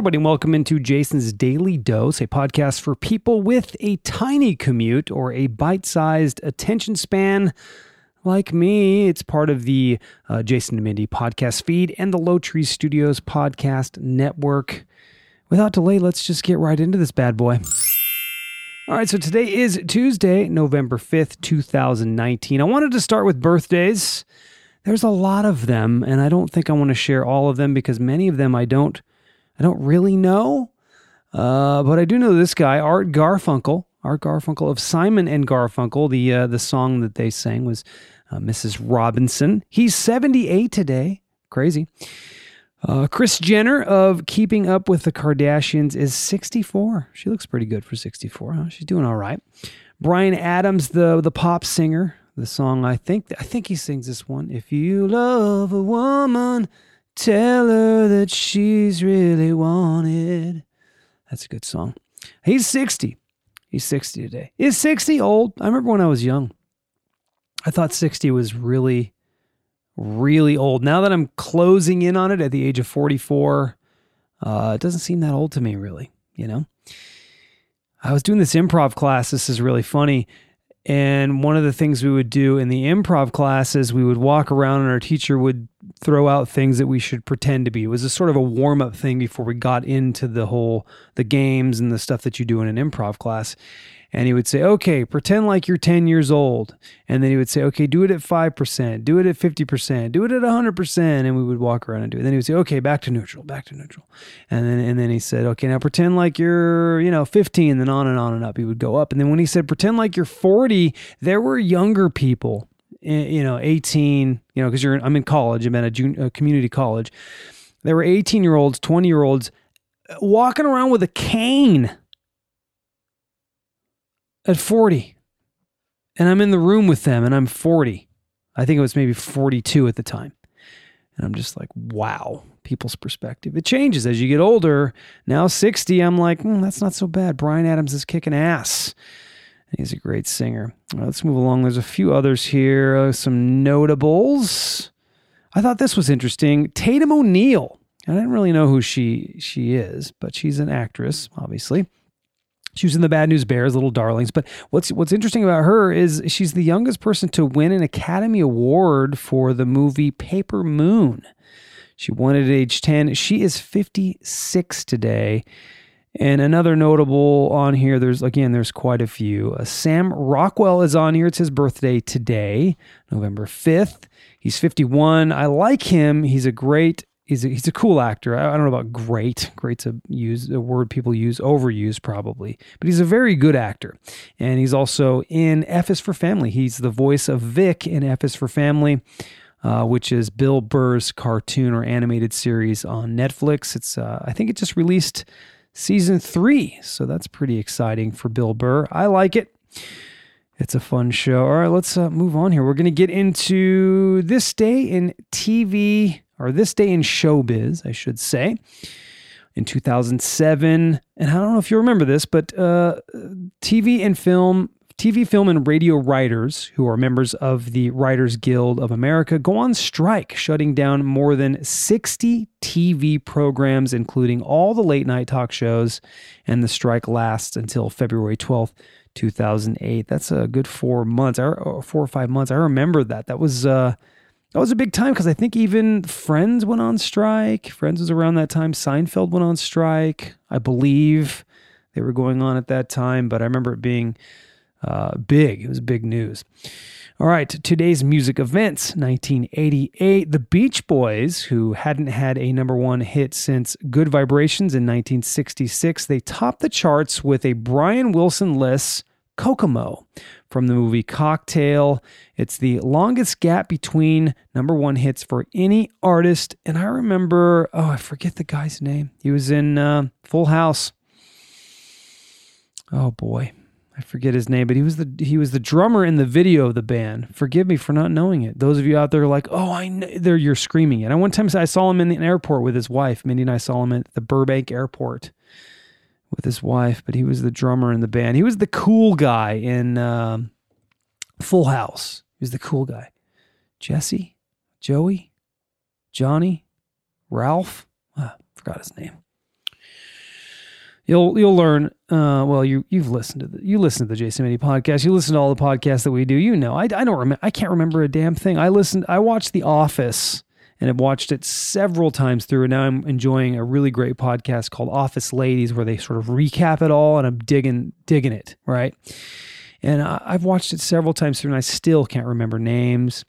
everybody, and welcome into Jason's Daily Dose, a podcast for people with a tiny commute or a bite sized attention span. Like me, it's part of the uh, Jason and Mindy podcast feed and the Lowtree Studios podcast network. Without delay, let's just get right into this bad boy. All right, so today is Tuesday, November 5th, 2019. I wanted to start with birthdays. There's a lot of them, and I don't think I want to share all of them because many of them I don't I don't really know. Uh, but I do know this guy, Art Garfunkel. Art Garfunkel of Simon and Garfunkel. The uh, the song that they sang was uh, Mrs. Robinson. He's 78 today. Crazy. Uh, Kris Jenner of Keeping Up with the Kardashians is 64. She looks pretty good for 64. Huh? She's doing all right. Bryan Adams, the the pop singer, the song I think I think he sings this one. If you love a woman, tell her that she's really wanted. That's a good song. He's 60. He's 60 today. Is 60 old? I remember when I was young. I thought 60 was really really old. Now that I'm closing in on it at the age of 44, uh, it doesn't seem that old to me, really. You know, I was doing this improv class. This is really funny. And one of the things we would do in the improv classes, we would walk around and our teacher would throw out things that we should pretend to be. It was a sort of a warm up thing before we got into the whole, the games and the stuff that you do in an improv class and he would say, okay, pretend like you're 10 years old. And then he would say, okay, do it at 5%, do it at 50%, do it at 100%. And we would walk around and do it. Then he would say, okay, back to neutral, back to neutral. And then, and then he said, okay, now pretend like you're, you know, 15, then on and on and up. He would go up. And then when he said, pretend like you're 40, there were younger people, you know, 18, you know, because you're, I'm in college, I'm at a, junior, a community college. There were 18 year olds, 20 year olds walking around with a cane at 40 and I'm in the room with them and I'm 40. I think it was maybe 42 at the time. And I'm just like, wow, people's perspective. It changes as you get older. Now 60, I'm like, mm, that's not so bad. Bryan Adams is kicking ass. He's a great singer. Right, let's move along. There's a few others here, uh, some notables. I thought this was interesting. Tatum O'Neal. I didn't really know who she she is, but she's an actress, obviously. She was in the Bad News Bears, Little Darlings. But what's what's interesting about her is she's the youngest person to win an Academy Award for the movie Paper Moon. She won it at age 10. She is 56 today. And another notable on here, there's again, there's quite a few. Uh, Sam Rockwell is on here. It's his birthday today, November 5th. He's 51. I like him. He's a great he's a, he's a cool actor. I, I don't know about great. Great's a use a word people use overused probably, but he's a very good actor. And he's also in F is for Family. He's the voice of Vic in F is for Family. Uh, which is Bill Burr's cartoon or animated series on Netflix. It's uh, I think it just released season three, so that's pretty exciting for Bill Burr. I like it. It's a fun show. All right, let's uh, move on here. We're going to get into this day in TV or this day in showbiz, I should say. In 2007, and I don't know if you remember this, but uh, TV and film, TV, film, and radio writers who are members of the Writers Guild of America go on strike, shutting down more than 60 TV programs, including all the late night talk shows. And the strike lasts until February 12th, 2008. That's a good four months, or four or five months. I remember that. That was. Uh, that was a big time because I think even Friends went on strike. Friends was around that time. Seinfeld went on strike. I believe they were going on at that time, but I remember it being uh, big. It was big news. All right, today's music events 1988. The Beach Boys, who hadn't had a number one hit since Good Vibrations in 1966, they topped the charts with a Brian Wilson less Kokomo from the movie Cocktail. It's the longest gap between number one hits for any artist. And I remember, oh, I forget the guy's name. He was in uh, Full House. Oh boy, I forget his name, but he was the he was the drummer in the video of the band. Forgive me for not knowing it. Those of you out there are like, oh, I know, there you're screaming it. I one time I saw him in the airport with his wife. Mindy and I saw him at the Burbank airport with his wife, but he was the drummer in the band. He was the cool guy in um, Full House. He was the cool guy. Jesse, Joey, Johnny, Ralph. Ah, forgot his name. You'll you'll learn. Uh, well, you you've listened to the you listen to the Jason Mindy podcast. You listen to all the podcasts that we do. You know, I, I don't remember. I can't remember a damn thing. I listened. I watched The Office and have watched it several times through. And now I'm enjoying a really great podcast called Office Ladies, where they sort of recap it all, and I'm digging digging it. Right. And I, I've watched it several times through, and I still can't remember names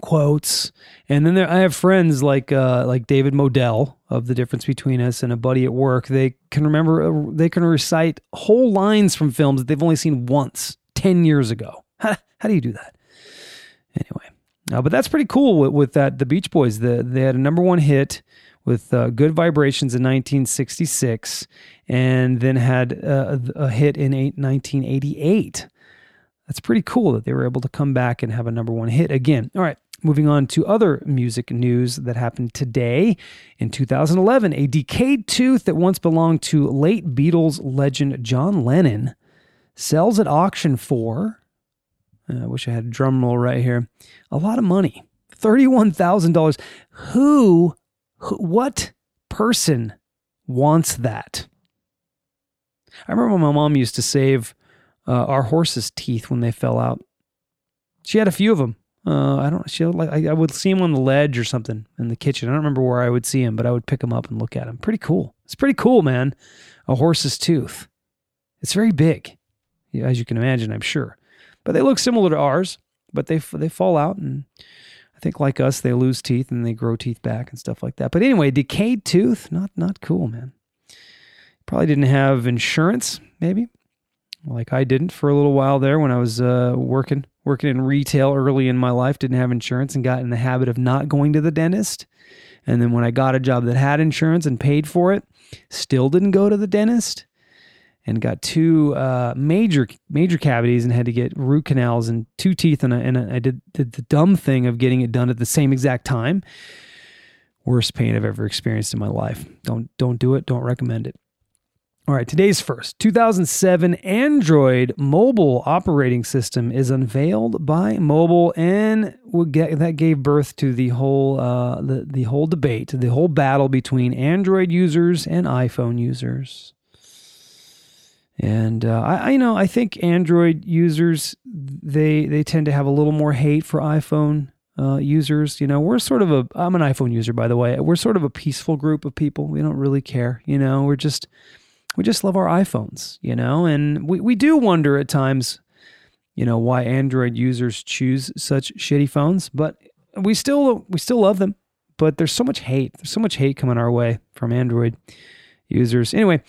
quotes. And then there, I have friends like uh, like David Modell of The Difference Between Us and a buddy at work. They can remember, uh, they can recite whole lines from films that they've only seen once 10 years ago. How, how do you do that? Anyway, uh, but that's pretty cool with, with, that. The Beach Boys, the, they had a number one hit with uh, Good Vibrations in 1966 and then had uh, a hit in eight, 1988. That's pretty cool that they were able to come back and have a number one hit again. All right. Moving on to other music news that happened today. In 2011, a decayed tooth that once belonged to late Beatles legend John Lennon sells at auction for, uh, I wish I had a drum roll right here, a lot of money $31,000. Who, who, what person wants that? I remember my mom used to save uh, our horse's teeth when they fell out. She had a few of them uh, I don't. She like I, I, would see him on the ledge or something in the kitchen. I don't remember where I would see him, but I would pick him up and look at him. Pretty cool. It's pretty cool, man. A horse's tooth. It's very big, as you can imagine. I'm sure, but they look similar to ours. But they they fall out, and I think like us, they lose teeth and they grow teeth back and stuff like that. But anyway, decayed tooth, not not cool, man. Probably didn't have insurance, maybe, like I didn't for a little while there when I was uh, working working in retail early in my life, didn't have insurance and got in the habit of not going to the dentist. And then when I got a job that had insurance and paid for it, still didn't go to the dentist and got two uh, major major cavities and had to get root canals and two teeth and, a, and a, I did, did the dumb thing of getting it done at the same exact time. Worst pain I've ever experienced in my life. Don't don't do it. Don't recommend it. All right, today's first. 2007 Android mobile operating system is unveiled by Mobile, and get, that gave birth to the whole uh, the the whole debate, the whole battle between Android users and iPhone users. And uh, I, I, you know, I think Android users they they tend to have a little more hate for iPhone uh, users. You know, we're sort of a I'm an iPhone user, by the way. We're sort of a peaceful group of people. We don't really care. You know, we're just we just love our iPhones, you know, and we, we do wonder at times, you know, why Android users choose such shitty phones, but we still we still love them. But there's so much hate. There's so much hate coming our way from Android users. Anyway,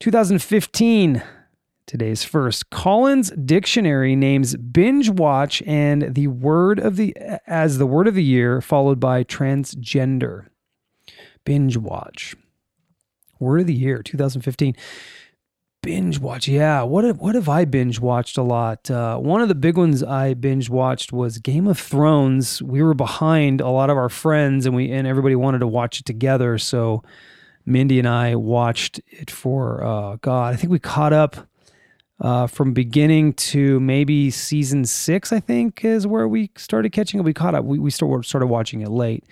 2015, today's first. Collins Dictionary names binge watch and the word of the as the word of the year, followed by transgender. Binge watch. Word of the year, 2015. Binge watch, yeah. What have, what have I binge watched a lot? Uh, one of the big ones I binge watched was Game of Thrones. We were behind a lot of our friends, and we and everybody wanted to watch it together. So Mindy and I watched it for uh, God. I think we caught up uh, from beginning to maybe season six. I think is where we started catching up. We caught up. We we started watching it late,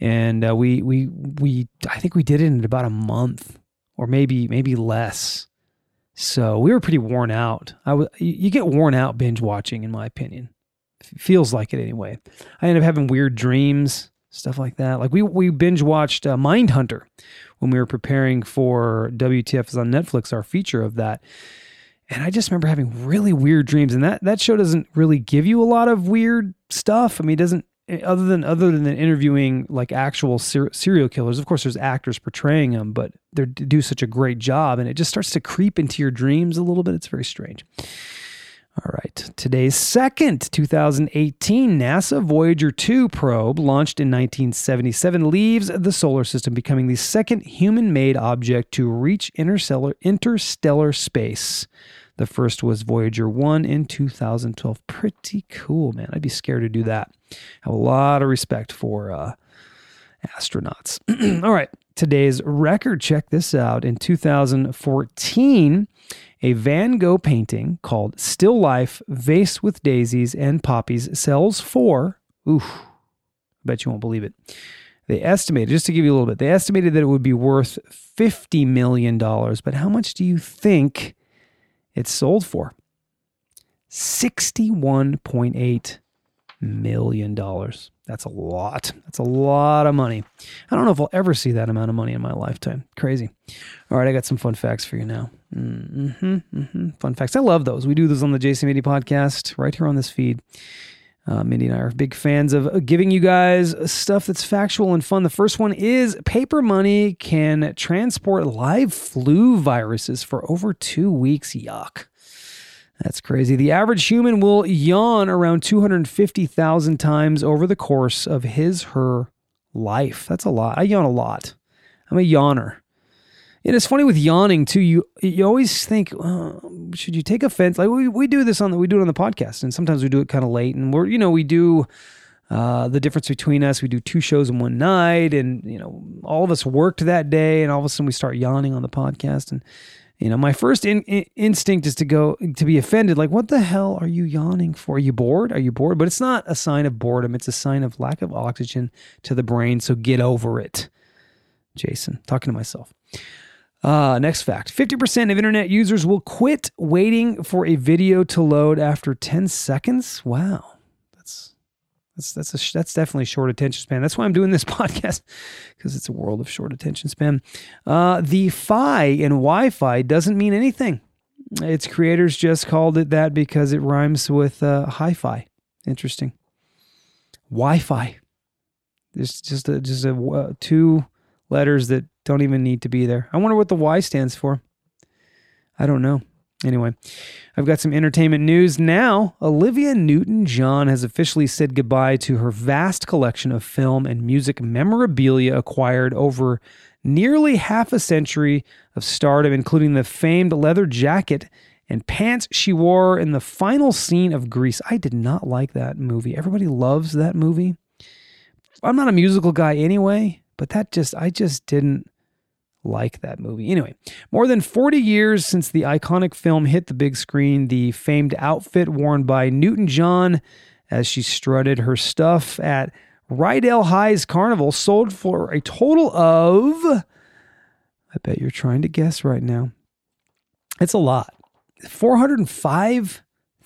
and uh, we we we I think we did it in about a month or maybe maybe less. So we were pretty worn out. I w- you get worn out binge watching, in my opinion. Feels like it anyway. I ended up having weird dreams, stuff like that. Like we we binge watched uh, Mindhunter when we were preparing for WTF is on Netflix, our feature of that. And I just remember having really weird dreams, and that that show doesn't really give you a lot of weird stuff. I mean, it doesn't other than other than interviewing like actual ser- serial killers of course there's actors portraying them but they do such a great job and it just starts to creep into your dreams a little bit. It's very strange. All right. Today's second 2018 nasa voyager 2 probe launched in 1977 leaves the solar system becoming the second human-made object to reach interstellar interstellar space the first was Voyager 1 in 2012. Pretty cool, man. I'd be scared to do that. Have a lot of respect for uh, astronauts. All right, today's record. Check this out. In 2014, a Van Gogh painting called Still Life Vase with Daisies and Poppies sells for, oof, I bet you won't believe it. They estimated, just to give you a little bit, they estimated that it would be worth $50 million. But how much do you think it sold for? $61.8 million. That's a lot. That's a lot of money. I don't know if I'll ever see that amount of money in my lifetime. Crazy. All right, I got some fun facts for you now. Mm-hmm, mm-hmm. Fun facts. I love those. We do those on the Jason Mindy podcast right here on this feed. Uh, Mindy and I are big fans of giving you guys stuff that's factual and fun. The first one is paper money can transport live flu viruses for over two weeks. Yuck. That's crazy. The average human will yawn around 250,000 times over the course of his her life. That's a lot. I yawn a lot. I'm a yawner. And it's funny with yawning too. You you always think, should you take offense? Like we, we do this on the we do it on the podcast, and sometimes we do it kind of late. And we're you know we do uh, the difference between us. We do two shows in one night, and you know all of us worked that day, and all of a sudden we start yawning on the podcast. And you know my first in, in, instinct is to go to be offended. Like what the hell are you yawning for? Are you bored? Are you bored? But it's not a sign of boredom. It's a sign of lack of oxygen to the brain. So get over it, Jason. Talking to myself. Uh, next fact 50% of internet users will quit waiting for a video to load after 10 seconds. Wow. That's that's that's a, that's definitely short attention span. That's why I'm doing this podcast because it's a world of short attention span. Uh, the Fi in Wi-Fi doesn't mean anything. Its creators just called it that because it rhymes with uh, hi-fi. Interesting. Wi-Fi. It's just a just a uh, two letters that don't even need to be there. I wonder what the Y stands for. I don't know. Anyway, I've got some entertainment news now. Olivia Newton John has officially said goodbye to her vast collection of film and music memorabilia acquired over nearly half a century of stardom, including the famed leather jacket and pants she wore in the final scene of Grease. I did not like that movie. Everybody loves that movie. I'm not a musical guy anyway, but that just, I just didn't like that movie. Anyway, more than 40 years since the iconic film hit the big screen, the famed outfit worn by Newton John as she strutted her stuff at Rydell High's carnival sold for a total of, I bet you're trying to guess right now. It's a lot.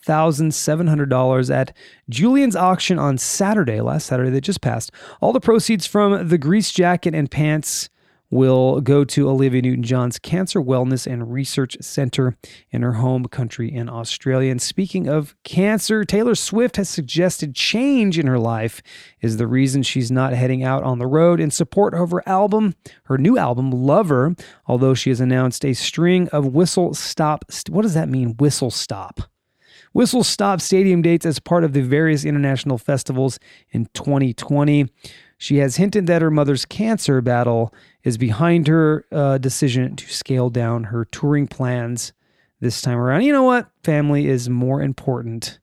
$405,700 at Julien's auction on Saturday, last Saturday that just passed. All the proceeds from the grease jacket and pants will go to Olivia Newton John's Cancer Wellness and Research Center in her home country in Australia. And speaking of cancer, Taylor Swift has suggested change in her life is the reason she's not heading out on the road in support of her album, her new album, Lover, although she has announced a string of whistle stop. What does that mean, whistle stop? Whistle Stop stadium dates as part of the various international festivals in 2020. She has hinted that her mother's cancer battle is behind her uh, decision to scale down her touring plans this time around. You know what? Family is more important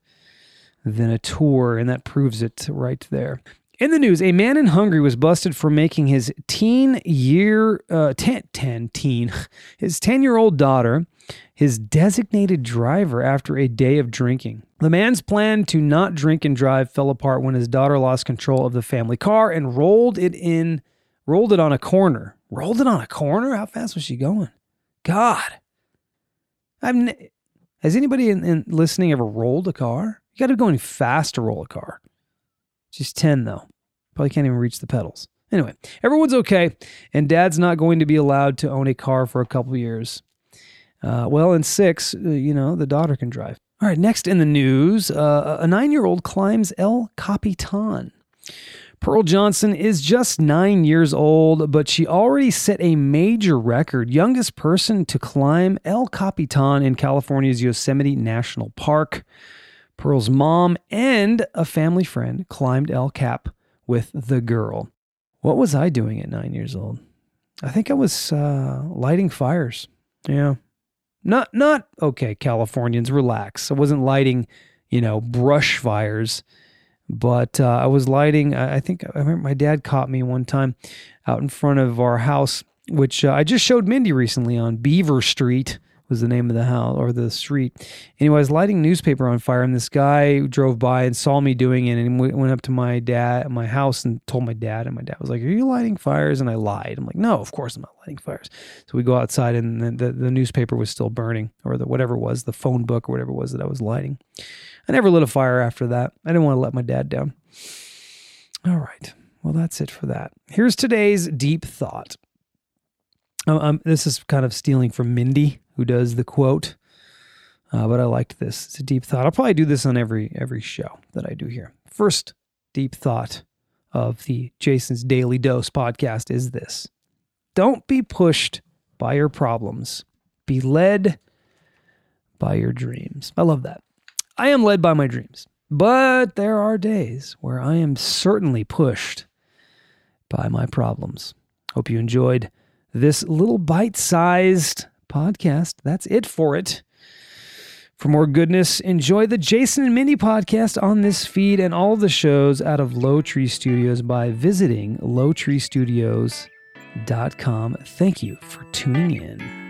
than a tour, and that proves it right there. In the news, a man in Hungary was busted for making his teen year, uh, 10, 10 teen, his 10 year old daughter his designated driver after a day of drinking. The man's plan to not drink and drive fell apart when his daughter lost control of the family car and rolled it in rolled it on a corner. Rolled it on a corner? How fast was she going? God. I've has anybody in, in listening ever rolled a car? You got to be going fast to roll a car. She's 10 though. Probably can't even reach the pedals. Anyway, everyone's okay, and dad's not going to be allowed to own a car for a couple years. Uh, well, in six, uh, you know, the daughter can drive. All right, next in the news, uh, a nine year old climbs El Capitan. Pearl Johnson is just nine years old, but she already set a major record. Youngest person to climb El Capitan in California's Yosemite National Park. Pearl's mom and a family friend climbed El Cap with the girl. What was I doing at nine years old? I think I was uh, lighting fires. Yeah. Not, not, okay, Californians, relax. I wasn't lighting, you know, brush fires but uh, I was lighting. I think I remember my dad caught me one time out in front of our house, which uh, I just showed Mindy recently on Beaver Street. Was the name of the house or the street. Anyway, I was lighting newspaper on fire, and this guy drove by and saw me doing it, and went up to my dad, my house, and told my dad. And my dad was like, "Are you lighting fires?" And I lied. I'm like, "No, of course I'm not lighting fires." So we go outside, and the, the, the newspaper was still burning, or the whatever it was, the phone book or whatever it was that I was lighting. I never lit a fire after that. I didn't want to let my dad down. All right. Well, that's it for that. Here's today's deep thought. Um, um, this is kind of stealing from Mindy, who does the quote, uh, but I liked this. It's a deep thought. I'll probably do this on every every show that I do here. First deep thought of the Jason's Daily Dose podcast is this: Don't be pushed by your problems. Be led by your dreams. I love that. I am led by my dreams, but there are days where I am certainly pushed by my problems. Hope you enjoyed this little bite sized podcast. That's it for it. For more goodness, enjoy the Jason and Mindy podcast on this feed and all the shows out of Lowtree Studios by visiting lowtreestudios.com. Thank you for tuning in.